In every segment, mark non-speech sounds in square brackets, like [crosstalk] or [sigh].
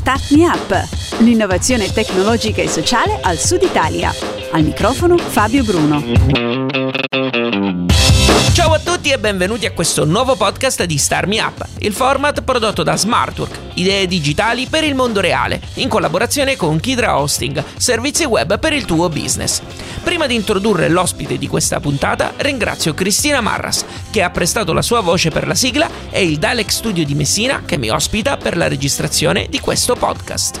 Start Me Up, l'innovazione tecnologica e sociale al Sud Italia. Al microfono Fabio Bruno. E benvenuti a questo nuovo podcast di Star Me Up, il format prodotto da Smartwork, idee digitali per il mondo reale, in collaborazione con Kidra Hosting, servizi web per il tuo business. Prima di introdurre l'ospite di questa puntata, ringrazio Cristina Marras, che ha prestato la sua voce per la sigla, e il Dalek Studio di Messina, che mi ospita per la registrazione di questo podcast.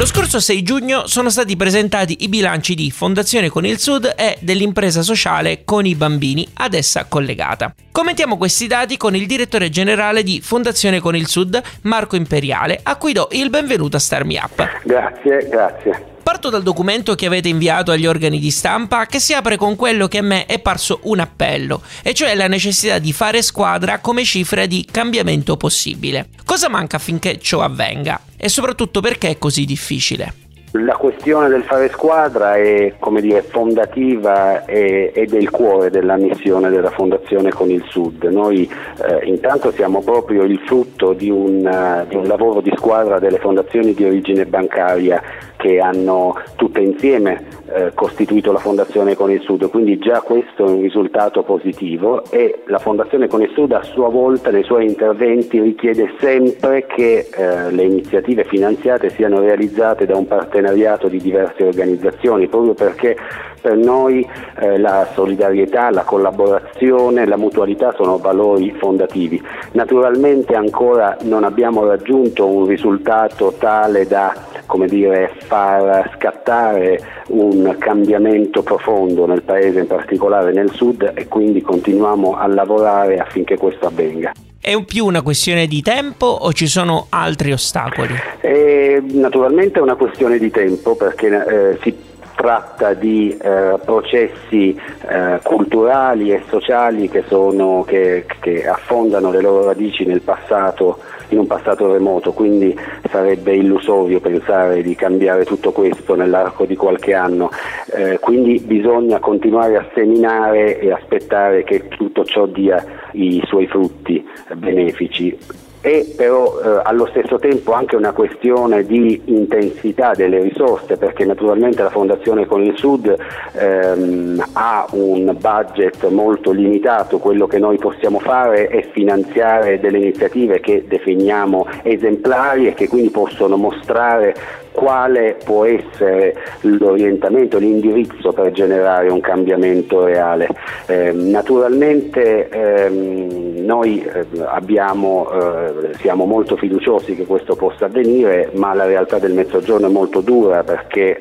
Lo scorso 6 giugno sono stati presentati i bilanci di Fondazione Con il Sud e dell'impresa sociale Con i Bambini ad essa collegata. Commentiamo questi dati con il direttore generale di Fondazione Con il Sud, Marco Imperiale, a cui do il benvenuto a Star Me Up. Grazie, grazie. Parto dal documento che avete inviato agli organi di stampa che si apre con quello che a me è parso un appello, e cioè la necessità di fare squadra come cifra di cambiamento possibile. Cosa manca affinché ciò avvenga? E soprattutto perché è così difficile? La questione del fare squadra è dire, fondativa e, e, del cuore della missione della Fondazione con il Sud. Noi eh, intanto siamo proprio il frutto di un, uh, di un lavoro di squadra delle fondazioni di origine bancaria che hanno tutte insieme eh, costituito la Fondazione Con il Sud, quindi già questo è un risultato positivo e la Fondazione Con il Sud a sua volta nei suoi interventi richiede sempre che eh, le iniziative finanziate siano realizzate da un partenariato di diverse organizzazioni, proprio perché per noi eh, la solidarietà, la collaborazione, la mutualità sono valori fondativi. Naturalmente ancora non abbiamo raggiunto un risultato tale da come dire, far scattare un cambiamento profondo nel Paese, in particolare nel Sud, e quindi continuiamo a lavorare affinché questo avvenga. È più una questione di tempo o ci sono altri ostacoli? È naturalmente è una questione di tempo perché eh, si tratta di eh, processi eh, culturali e sociali che, sono, che, che affondano le loro radici nel passato in un passato remoto, quindi sarebbe illusorio pensare di cambiare tutto questo nell'arco di qualche anno, eh, quindi bisogna continuare a seminare e aspettare che tutto ciò dia i suoi frutti benefici è però eh, allo stesso tempo anche una questione di intensità delle risorse perché naturalmente la Fondazione con il Sud ehm, ha un budget molto limitato, quello che noi possiamo fare è finanziare delle iniziative che definiamo esemplari e che quindi possono mostrare quale può essere l'orientamento, l'indirizzo per generare un cambiamento reale. Eh, naturalmente ehm, noi eh, abbiamo, eh, siamo molto fiduciosi che questo possa avvenire, ma la realtà del Mezzogiorno è molto dura perché eh,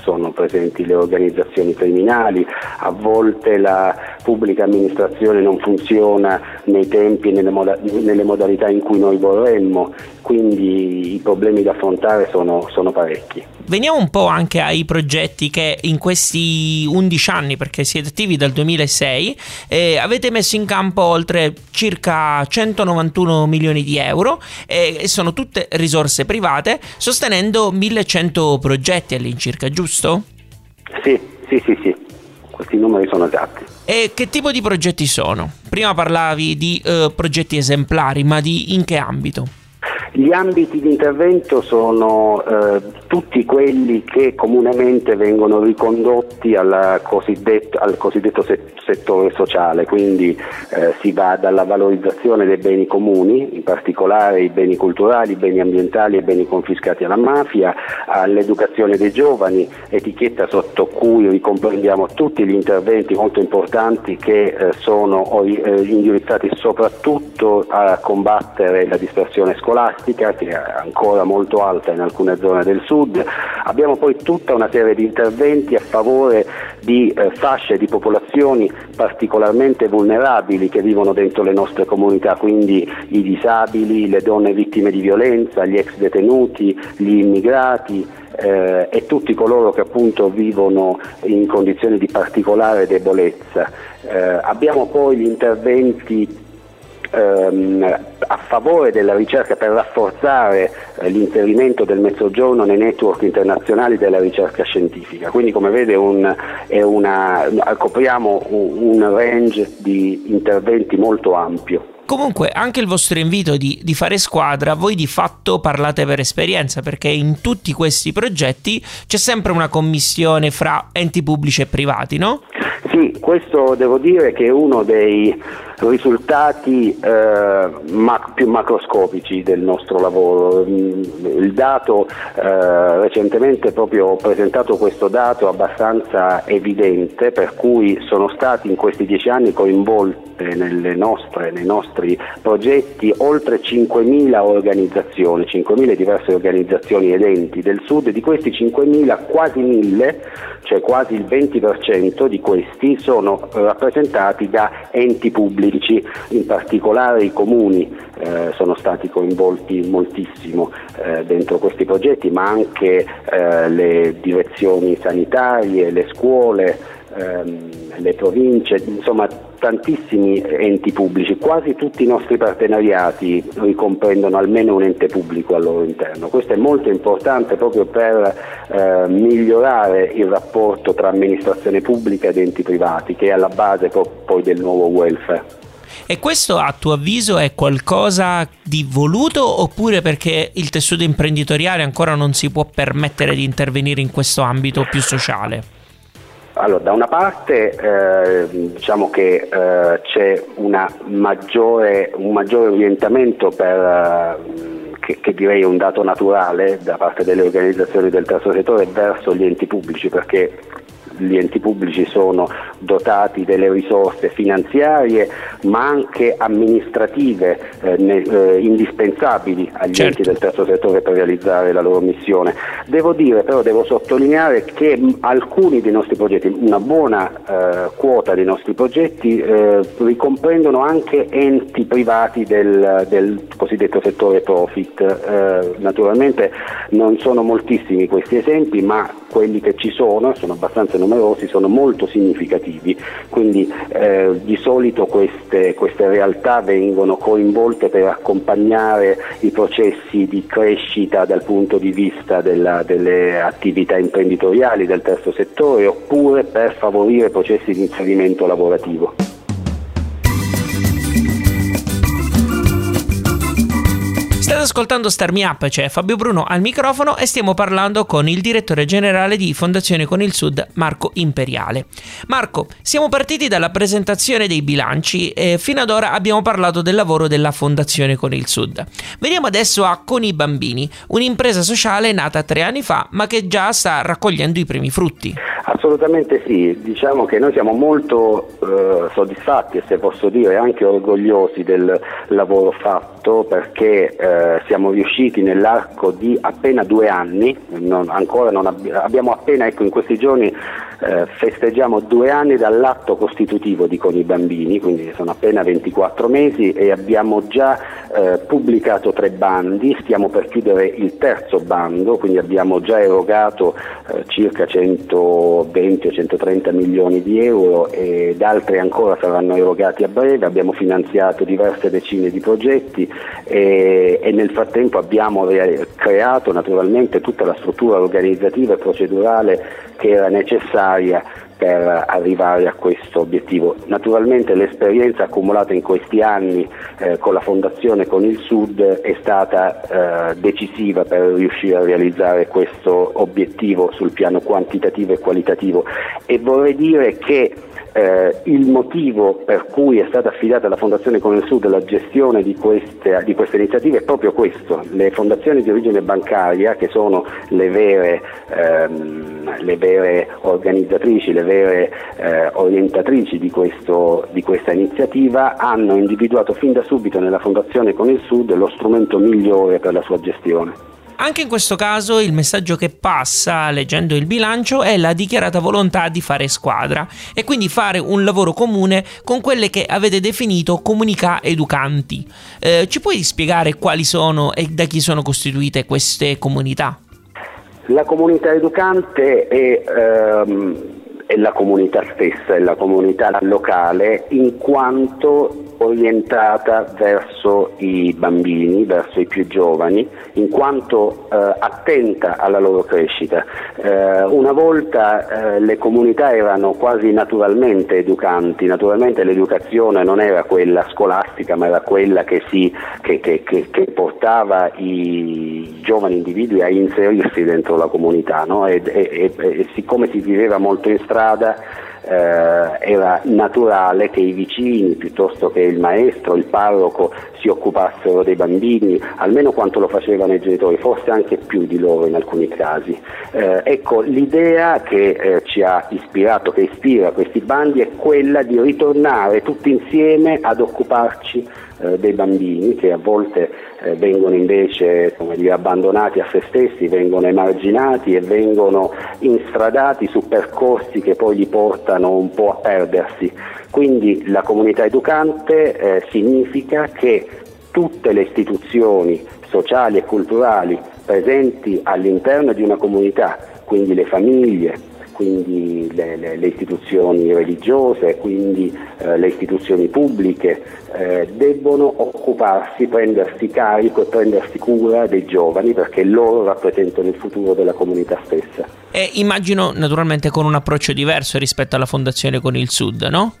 sono presenti le organizzazioni criminali, a volte la pubblica amministrazione non funziona nei tempi e nelle, moda- nelle modalità in cui noi vorremmo, quindi i problemi da affrontare sono, sono parecchi. Veniamo un po' anche ai progetti che in questi 11 anni, perché siete attivi dal 2006, eh, avete messo in campo oltre circa 191 milioni di euro eh, e sono tutte risorse private, sostenendo 1100 progetti all'incirca, giusto? Sì, sì, sì, sì. Questi numeri sono esatti. E che tipo di progetti sono? Prima parlavi di uh, progetti esemplari, ma di in che ambito? Gli ambiti di intervento sono eh, tutti quelli che comunemente vengono ricondotti cosiddetto, al cosiddetto settore sociale, quindi eh, si va dalla valorizzazione dei beni comuni, in particolare i beni culturali, i beni ambientali e i beni confiscati alla mafia, all'educazione dei giovani, etichetta sotto cui ricomprendiamo tutti gli interventi molto importanti che eh, sono eh, indirizzati soprattutto a combattere la dispersione scolastica che è ancora molto alta in alcune zone del sud. Abbiamo poi tutta una serie di interventi a favore di eh, fasce di popolazioni particolarmente vulnerabili che vivono dentro le nostre comunità, quindi i disabili, le donne vittime di violenza, gli ex detenuti, gli immigrati. Eh, e tutti coloro che appunto vivono in condizioni di particolare debolezza. Eh, abbiamo poi gli interventi ehm, a favore della ricerca per rafforzare eh, l'inserimento del Mezzogiorno nei network internazionali della ricerca scientifica. Quindi come vede un, una, copriamo un, un range di interventi molto ampio. Comunque, anche il vostro invito di, di, fare squadra, voi di fatto parlate per esperienza, perché in tutti questi progetti c'è sempre una commissione fra enti pubblici e privati, no? Sì, questo devo dire che è uno dei risultati eh, ma- più macroscopici del nostro lavoro. Mm, il dato, eh, recentemente proprio ho presentato questo dato abbastanza evidente, per cui sono stati in questi dieci anni coinvolte nostre, nei nostri progetti oltre 5.000 organizzazioni, 5.000 diverse organizzazioni ed enti del Sud, di questi 5.000 quasi 1.000, cioè quasi il 20% di questi sono rappresentati da enti pubblici pubblici, in particolare i comuni eh, sono stati coinvolti moltissimo eh, dentro questi progetti, ma anche eh, le direzioni sanitarie, le scuole, ehm, le province, insomma tantissimi enti pubblici, quasi tutti i nostri partenariati ricomprendono almeno un ente pubblico al loro interno. Questo è molto importante proprio per eh, migliorare il rapporto tra amministrazione pubblica ed enti privati, che è alla base poi del nuovo welfare. E questo a tuo avviso è qualcosa di voluto oppure perché il tessuto imprenditoriale ancora non si può permettere di intervenire in questo ambito più sociale? Allora, da una parte eh, diciamo che eh, c'è maggiore, un maggiore orientamento per, eh, che, che, direi un dato naturale da parte delle organizzazioni del terzo settore verso gli enti pubblici perché gli enti pubblici sono dotati delle risorse finanziarie ma anche amministrative eh, ne, eh, indispensabili agli certo. enti del terzo settore per realizzare la loro missione. Devo dire però, devo sottolineare che alcuni dei nostri progetti, una buona eh, quota dei nostri progetti eh, ricomprendono anche enti privati del, del cosiddetto settore profit. Eh, naturalmente non sono moltissimi questi esempi ma quelli che ci sono, sono abbastanza numerosi, sono molto significativi, quindi eh, di solito queste, queste, realtà vengono coinvolte per accompagnare i processi di crescita dal punto di vista della, delle attività imprenditoriali del terzo settore oppure per favorire processi di inserimento lavorativo. Ascoltando Star Me Up, c'è Fabio Bruno al microfono e stiamo parlando con il direttore generale di Fondazione con il Sud, Marco Imperiale. Marco, siamo partiti dalla presentazione dei bilanci e fino ad ora abbiamo parlato del lavoro della Fondazione con il Sud. Veniamo adesso a Con i Bambini, un'impresa sociale nata tre anni fa ma che già sta raccogliendo i primi frutti. Assolutamente sì, diciamo che noi siamo molto eh, soddisfatti e se posso dire anche orgogliosi del lavoro fatto perché eh, siamo riusciti nell'arco di appena due anni, non, ancora non ab- abbiamo appena ecco, in questi giorni eh, festeggiamo due anni dall'atto costitutivo di Con i bambini, quindi sono appena 24 mesi e abbiamo già eh, pubblicato tre bandi, stiamo per chiudere il terzo bando, quindi abbiamo già erogato eh, circa 120 o 130 milioni di euro ed altri ancora saranno erogati a breve, abbiamo finanziato diverse decine di progetti e, e nel frattempo abbiamo re- creato naturalmente tutta la struttura organizzativa e procedurale che era necessaria per arrivare a questo obiettivo. Naturalmente l'esperienza accumulata in questi anni eh, con la Fondazione con il Sud è stata eh, decisiva per riuscire a realizzare questo obiettivo sul piano quantitativo e qualitativo e vorrei dire che eh, il motivo per cui è stata affidata alla Fondazione Con il Sud la gestione di queste, di queste, iniziative è proprio questo. Le fondazioni di origine bancaria, che sono le vere, ehm, le vere organizzatrici, le vere eh, orientatrici di, questo, di questa iniziativa, hanno individuato fin da subito nella Fondazione Con il Sud lo strumento migliore per la sua gestione. Anche in questo caso il messaggio che passa leggendo il bilancio è la dichiarata volontà di fare squadra e quindi fare un lavoro comune con quelle che avete definito comunità educanti. Eh, ci puoi spiegare quali sono e da chi sono costituite queste comunità? La comunità educante è, ehm, è la comunità stessa, è la comunità locale in quanto orientata verso i bambini, verso i più giovani, in quanto eh, attenta alla loro crescita. Eh, una volta eh, le comunità erano quasi naturalmente educanti, naturalmente l'educazione non era quella scolastica ma era quella che, si, che, che, che portava i giovani individui a inserirsi dentro la comunità no? e, e, e siccome si viveva molto in strada eh, era naturale che i vicini piuttosto che il maestro, il parroco si occupassero dei bambini, almeno quanto lo facevano i genitori, forse anche più di loro in alcuni casi. Eh, ecco, l'idea che eh, ci ha ispirato, che ispira questi bandi è quella di ritornare tutti insieme ad occuparci eh, dei bambini che a volte eh, vengono invece dire, abbandonati a se stessi, vengono emarginati e vengono instradati su percorsi che poi li portano un po' a perdersi. Quindi la comunità educante eh, significa che tutte le istituzioni sociali e culturali presenti all'interno di una comunità, quindi le famiglie, quindi le, le, le istituzioni religiose, quindi eh, le istituzioni pubbliche eh, debbono occuparsi, prendersi carico e prendersi cura dei giovani perché loro rappresentano il futuro della comunità stessa. E immagino naturalmente con un approccio diverso rispetto alla fondazione con il Sud, no?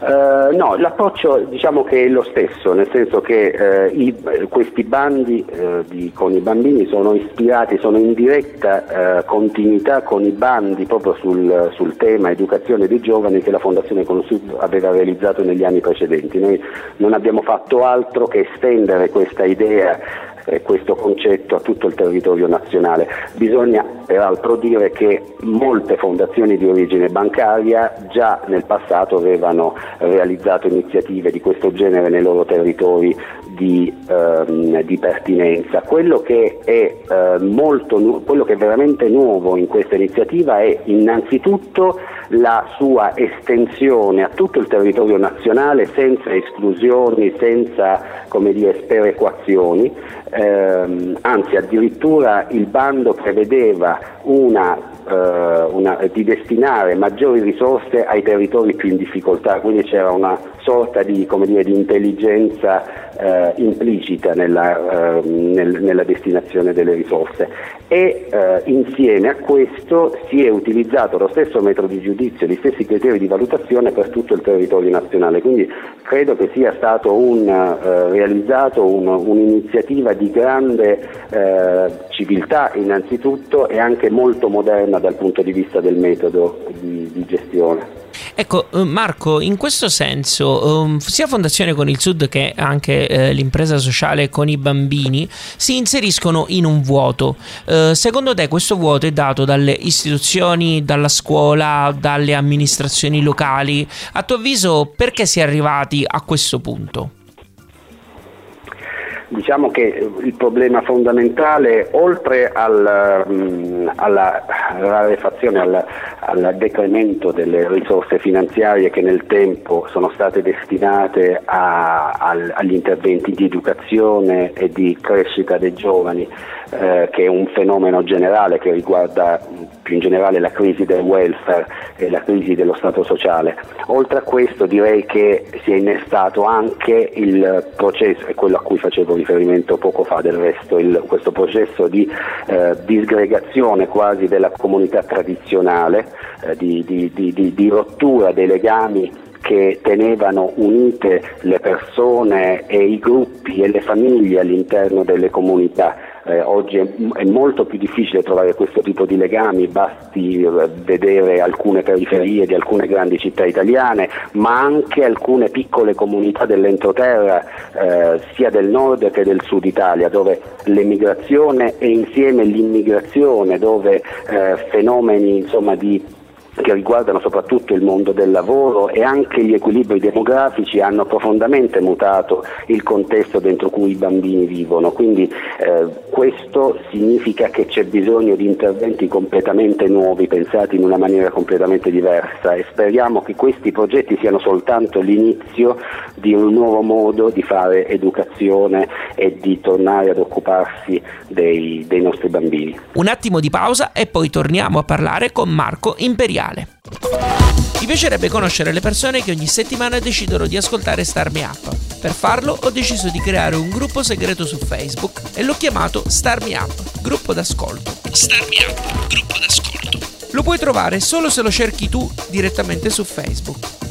Uh, no, l'approccio diciamo che è lo stesso, nel senso che uh, i, questi bandi uh, di, con i bambini sono ispirati, sono in diretta continuità con i bandi proprio sul, sul, tema educazione dei giovani che la Fondazione Consud aveva realizzato negli anni precedenti. Noi non abbiamo fatto altro che estendere questa idea eh, questo concetto a tutto il territorio nazionale. Bisogna peraltro dire che molte fondazioni di origine bancaria già nel passato avevano realizzato iniziative di questo genere nei loro territori di, ehm, di pertinenza. Quello che, è, eh, molto, quello che è veramente nuovo in questa iniziativa è innanzitutto la sua estensione a tutto il territorio nazionale senza esclusioni, senza come dire, sperequazioni, ehm, anzi addirittura il bando prevedeva una, eh, una, di destinare maggiori risorse ai territori più in difficoltà, quindi c'era una sorta di, dire, di intelligenza eh, implicita nella, eh, nel, nella, destinazione delle risorse e eh, insieme a questo si è utilizzato lo stesso metodo di giudizio, gli stessi criteri di valutazione per tutto il territorio nazionale, quindi credo che sia stato un, eh, realizzato un, un'iniziativa di grande eh, civiltà innanzitutto e anche molto moderna dal punto di vista del metodo di, di gestione. Ecco, eh, Marco, in questo senso, um, sia Fondazione con il Sud che anche eh, l'impresa sociale con i bambini si inseriscono in un vuoto. Uh, secondo te questo vuoto è dato dalle istituzioni, dalla scuola, dalle amministrazioni locali? A tuo avviso, perché si è arrivati a questo punto? Diciamo che il problema fondamentale, oltre al, um, alla rarefazione, al, al, decremento delle risorse finanziarie che nel tempo sono state destinate a, al, agli interventi di educazione e di crescita dei giovani, eh, che è un fenomeno generale che riguarda più in generale la crisi del welfare e la crisi dello Stato sociale. Oltre a questo direi che si è innestato anche il processo, è quello a cui facevo riferimento poco fa del resto, il, questo processo di eh, disgregazione quasi della comunità tradizionale, eh, di, di, di, di rottura dei legami che tenevano unite le persone e i gruppi e le famiglie all'interno delle comunità eh, oggi è, è, molto più difficile trovare questo tipo di legami, basti eh, vedere alcune periferie di alcune grandi città italiane, ma anche alcune piccole comunità dell'entroterra, eh, sia del nord che del sud Italia, dove l'emigrazione e insieme l'immigrazione, dove eh, fenomeni insomma, di che riguardano soprattutto il mondo del lavoro e anche gli equilibri demografici hanno profondamente mutato il contesto dentro cui i bambini vivono. Quindi eh, questo significa che c'è bisogno di interventi completamente nuovi, pensati in una maniera completamente diversa e speriamo che questi progetti siano soltanto l'inizio di un nuovo modo di fare educazione e di tornare ad occuparsi dei, dei nostri bambini. Un attimo di pausa e poi torniamo a parlare con Marco Imperiale. Mi piacerebbe conoscere le persone che ogni settimana decidono di ascoltare Star Me Up. Per farlo ho deciso di creare un gruppo segreto su Facebook e l'ho chiamato Star Me Up, gruppo d'ascolto. Star Me Up, gruppo d'ascolto. Lo puoi trovare solo se lo cerchi tu direttamente su Facebook.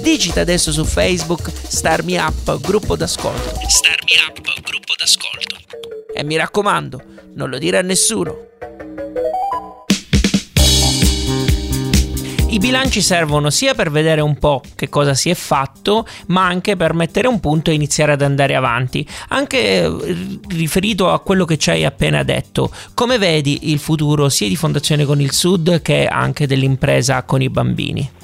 Digita adesso su Facebook Star Me Up, gruppo d'ascolto. Star Me Up, gruppo d'ascolto. E mi raccomando, non lo dire a nessuno. I bilanci servono sia per vedere un po' che cosa si è fatto, ma anche per mettere un punto e iniziare ad andare avanti. Anche eh, riferito a quello che ci hai appena detto, come vedi il futuro sia di Fondazione con il Sud che anche dell'impresa con i bambini?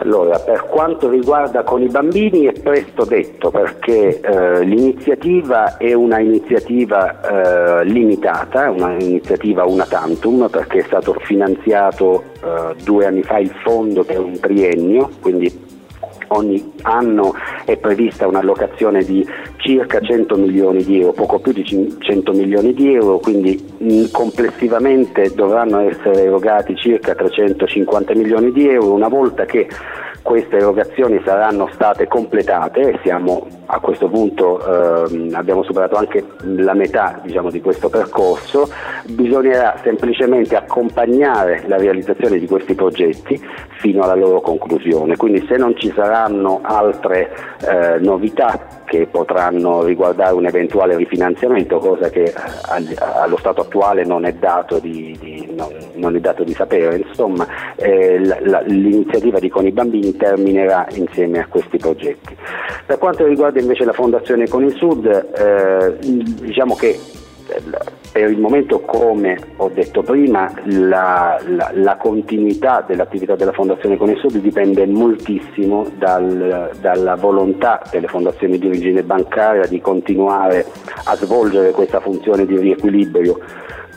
Allora, per quanto riguarda con i bambini è presto detto perché eh, l'iniziativa è una iniziativa eh, limitata, è un'iniziativa una tantum perché è stato finanziato eh, due anni fa il fondo per un triennio, quindi ogni anno è prevista un'allocazione di circa 100 milioni di euro, poco più di 100 milioni di euro, quindi mh, complessivamente dovranno essere erogati circa 350 milioni di euro. Una volta che queste erogazioni saranno state completate e siamo a questo punto ehm, abbiamo superato anche la metà diciamo, di questo percorso, bisognerà semplicemente accompagnare la realizzazione di questi progetti fino alla loro conclusione. Quindi se non ci saranno altre eh, novità che potranno riguardare un eventuale rifinanziamento, cosa che eh, allo stato attuale non è dato di, di, non, non è dato di sapere. Insomma, eh, la, l'iniziativa di Con i bambini terminerà insieme a questi progetti. Per quanto riguarda invece la Fondazione Con il Sud, eh, diciamo che per il momento, come ho detto prima, la, la, la continuità dell'attività della Fondazione Con il Sud dipende moltissimo dal, dalla volontà delle fondazioni di origine bancaria di continuare a svolgere questa funzione di riequilibrio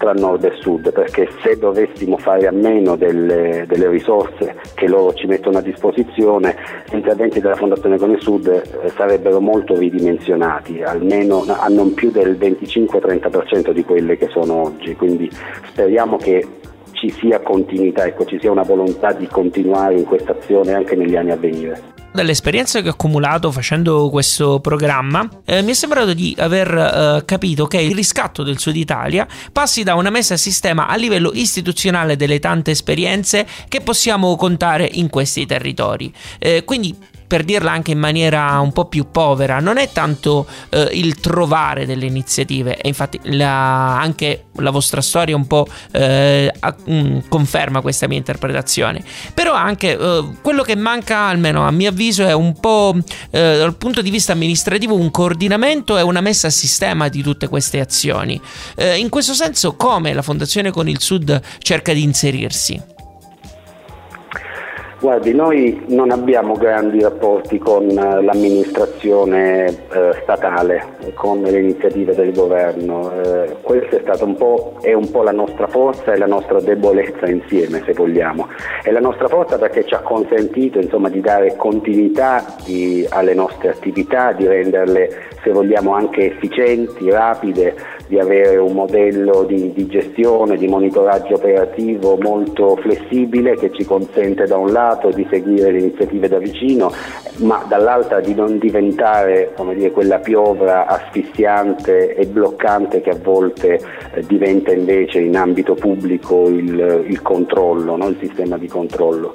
tra nord e sud, perché se dovessimo fare a meno delle, delle risorse che loro ci mettono a disposizione, gli interventi della Fondazione Con Sud eh, sarebbero molto ridimensionati, almeno a non più del 25-30% di quelle che sono oggi, quindi speriamo che ci sia continuità, ecco, ci sia una volontà di continuare in questa azione anche negli anni a venire dall'esperienza che ho accumulato facendo questo programma, eh, mi è sembrato di aver eh, capito che il riscatto del Sud Italia passi da una messa a sistema a livello istituzionale delle tante esperienze che possiamo contare in questi territori. Eh, quindi per dirla anche in maniera un po' più povera, non è tanto eh, il trovare delle iniziative, e infatti la, anche la vostra storia un po' eh, a, mm, conferma questa mia interpretazione, però anche eh, quello che manca, almeno a mio avviso, è un po' eh, dal punto di vista amministrativo un coordinamento e una messa a sistema di tutte queste azioni. Eh, in questo senso, come la Fondazione con il Sud cerca di inserirsi? Guardi, noi non abbiamo grandi rapporti con eh, l'amministrazione eh, statale, con le iniziative del governo. Eh, questa è stata un po', è un po' la nostra forza e la nostra debolezza insieme, se vogliamo. È la nostra forza perché ci ha consentito insomma, di dare continuità di, alle nostre attività, di renderle, se vogliamo, anche efficienti, rapide, di avere un modello di, di, gestione, di monitoraggio operativo molto flessibile che ci consente da un lato di seguire le iniziative da vicino, ma dall'altra di non diventare dire, quella piovra asfissiante e bloccante che a volte eh, diventa invece in ambito pubblico il, il controllo, no? il sistema di controllo.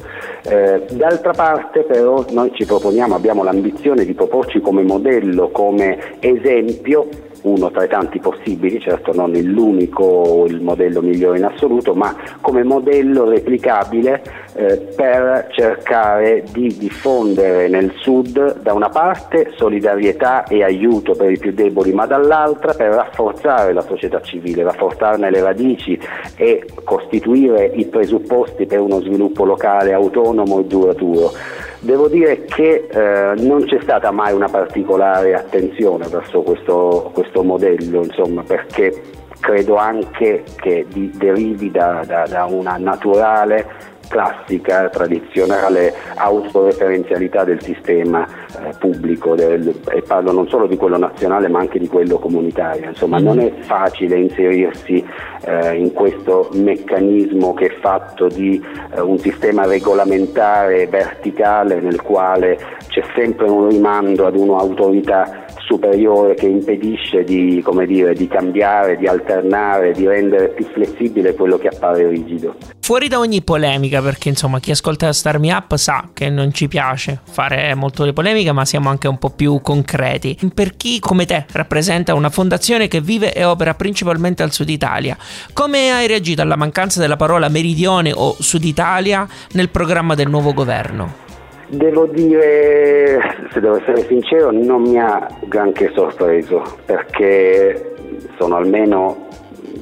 Eh, d'altra parte però noi ci proponiamo, abbiamo l'ambizione di proporci come modello, come esempio uno tra i tanti possibili, certo non l'unico o il modello migliore in assoluto, ma come modello replicabile eh, per cercare di diffondere nel Sud da una parte solidarietà e aiuto per i più deboli, ma dall'altra per rafforzare la società civile, rafforzarne le radici e costituire i presupposti per uno sviluppo locale autonomo e duraturo. Devo dire che eh, non c'è stata mai una particolare attenzione verso questo, questo modello, insomma, perché credo anche che derivi da, da, da una naturale classica, tradizionale autoreferenzialità del sistema eh, pubblico del, e parlo non solo di quello nazionale ma anche di quello comunitario. Insomma, non è facile inserirsi eh, in questo meccanismo che è fatto di eh, un sistema regolamentare verticale nel quale c'è sempre un rimando ad un'autorità superiore che impedisce di, dire, di, cambiare, di alternare, di rendere più flessibile quello che appare rigido. Fuori da ogni polemica, perché insomma chi ascolta Star Me Up sa che non ci piace fare molto di polemica, ma siamo anche un po' più concreti. Per chi come te rappresenta una fondazione che vive e opera principalmente al sud Italia, come hai reagito alla mancanza della parola meridione o sud Italia nel programma del nuovo governo? Devo dire, se devo essere sincero, non mi ha granché sorpreso perché sono almeno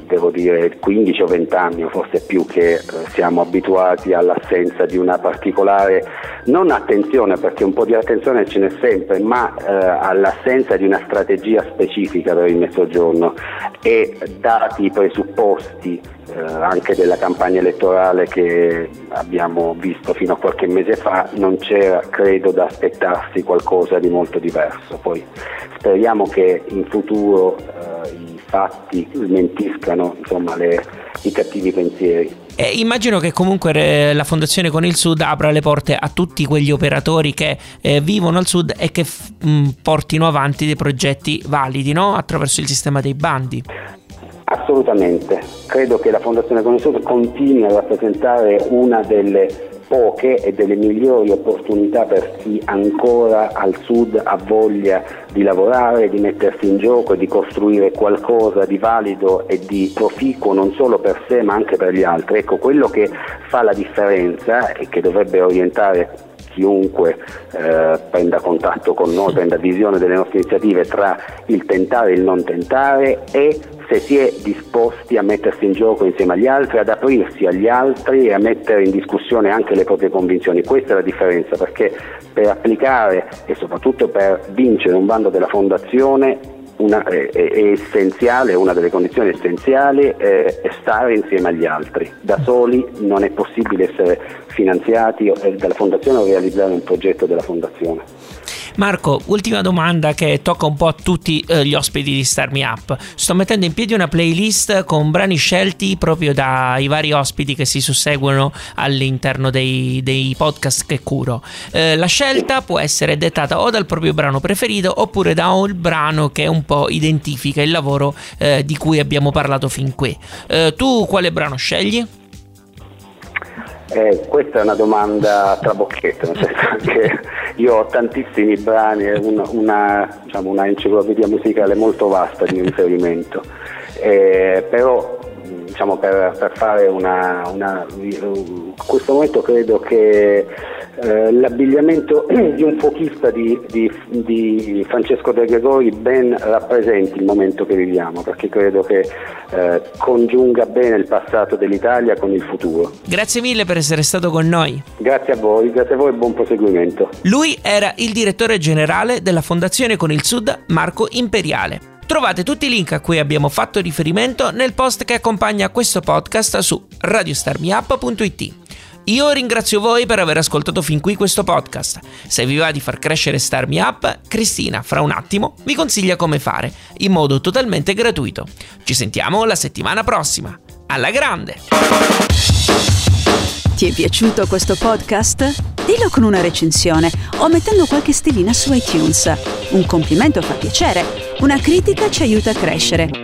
devo dire 15 o 20 anni o forse più che eh, siamo abituati all'assenza di una particolare, non attenzione perché un po' di attenzione ce n'è sempre, ma eh, all'assenza di una strategia specifica per il mezzogiorno e dati i presupposti eh, anche della campagna elettorale che abbiamo visto fino a qualche mese fa non c'era credo da aspettarsi qualcosa di molto diverso. Poi speriamo che in futuro eh, i fatti smentiscano insomma, le, i cattivi pensieri. Eh, immagino che comunque la Fondazione con il Sud apra le porte a tutti quegli operatori che eh, vivono al Sud e che f- mh, portino avanti dei progetti validi no? attraverso il sistema dei bandi. Assolutamente, credo che la Fondazione con il Sud continui a rappresentare una delle poche e delle migliori opportunità per chi ancora al sud ha voglia di lavorare, di mettersi in gioco e di costruire qualcosa di valido e di proficuo non solo per sé ma anche per gli altri. Ecco, quello che fa la differenza e che dovrebbe orientare chiunque eh, prenda contatto con noi, prenda visione delle nostre iniziative tra il tentare e il non tentare è se si è disposti a mettersi in gioco insieme agli altri, ad aprirsi agli altri e a mettere in discussione anche le proprie convinzioni. Questa è la differenza perché per applicare e soprattutto per vincere un bando della fondazione una, è, è, essenziale, una delle condizioni essenziali è, è, stare insieme agli altri. Da soli non è possibile essere finanziati dalla fondazione o realizzare un progetto della fondazione. Marco, ultima domanda che tocca un po' a tutti eh, gli ospiti di Star Me Up. Sto mettendo in piedi una playlist con brani scelti proprio dai vari ospiti che si susseguono all'interno dei, dei podcast che curo. Eh, la scelta può essere dettata o dal proprio brano preferito oppure da un brano che un po' identifica il lavoro eh, di cui abbiamo parlato fin qui. Eh, tu quale brano scegli? Eh, questa è una domanda trabocchetto, nel senso [laughs] che io ho tantissimi brani, una, una, diciamo, una enciclopedia musicale molto vasta di riferimento, eh, però diciamo, per, per, fare una, una, questo momento credo che eh, l'abbigliamento [clears throat] di un fuochista di, di, di, Francesco De Gregori ben rappresenti il momento che viviamo, perché credo che eh, congiunga bene il passato dell'Italia con il futuro. Grazie mille per essere stato con noi. Grazie a voi, grazie a voi e buon proseguimento. Lui era il direttore generale della Fondazione con il Sud Marco Imperiale. Trovate tutti i link a cui abbiamo fatto riferimento nel post che accompagna questo podcast su radiostarmiup.it. Io ringrazio voi per aver ascoltato fin qui questo podcast. Se vi va di far crescere Star Me Up, Cristina, fra un attimo, vi consiglia come fare, in modo totalmente gratuito. Ci sentiamo la settimana prossima. Alla grande! Ti è piaciuto questo podcast? Dillo con una recensione o mettendo qualche stellina su iTunes. Un complimento fa piacere, una critica ci aiuta a crescere.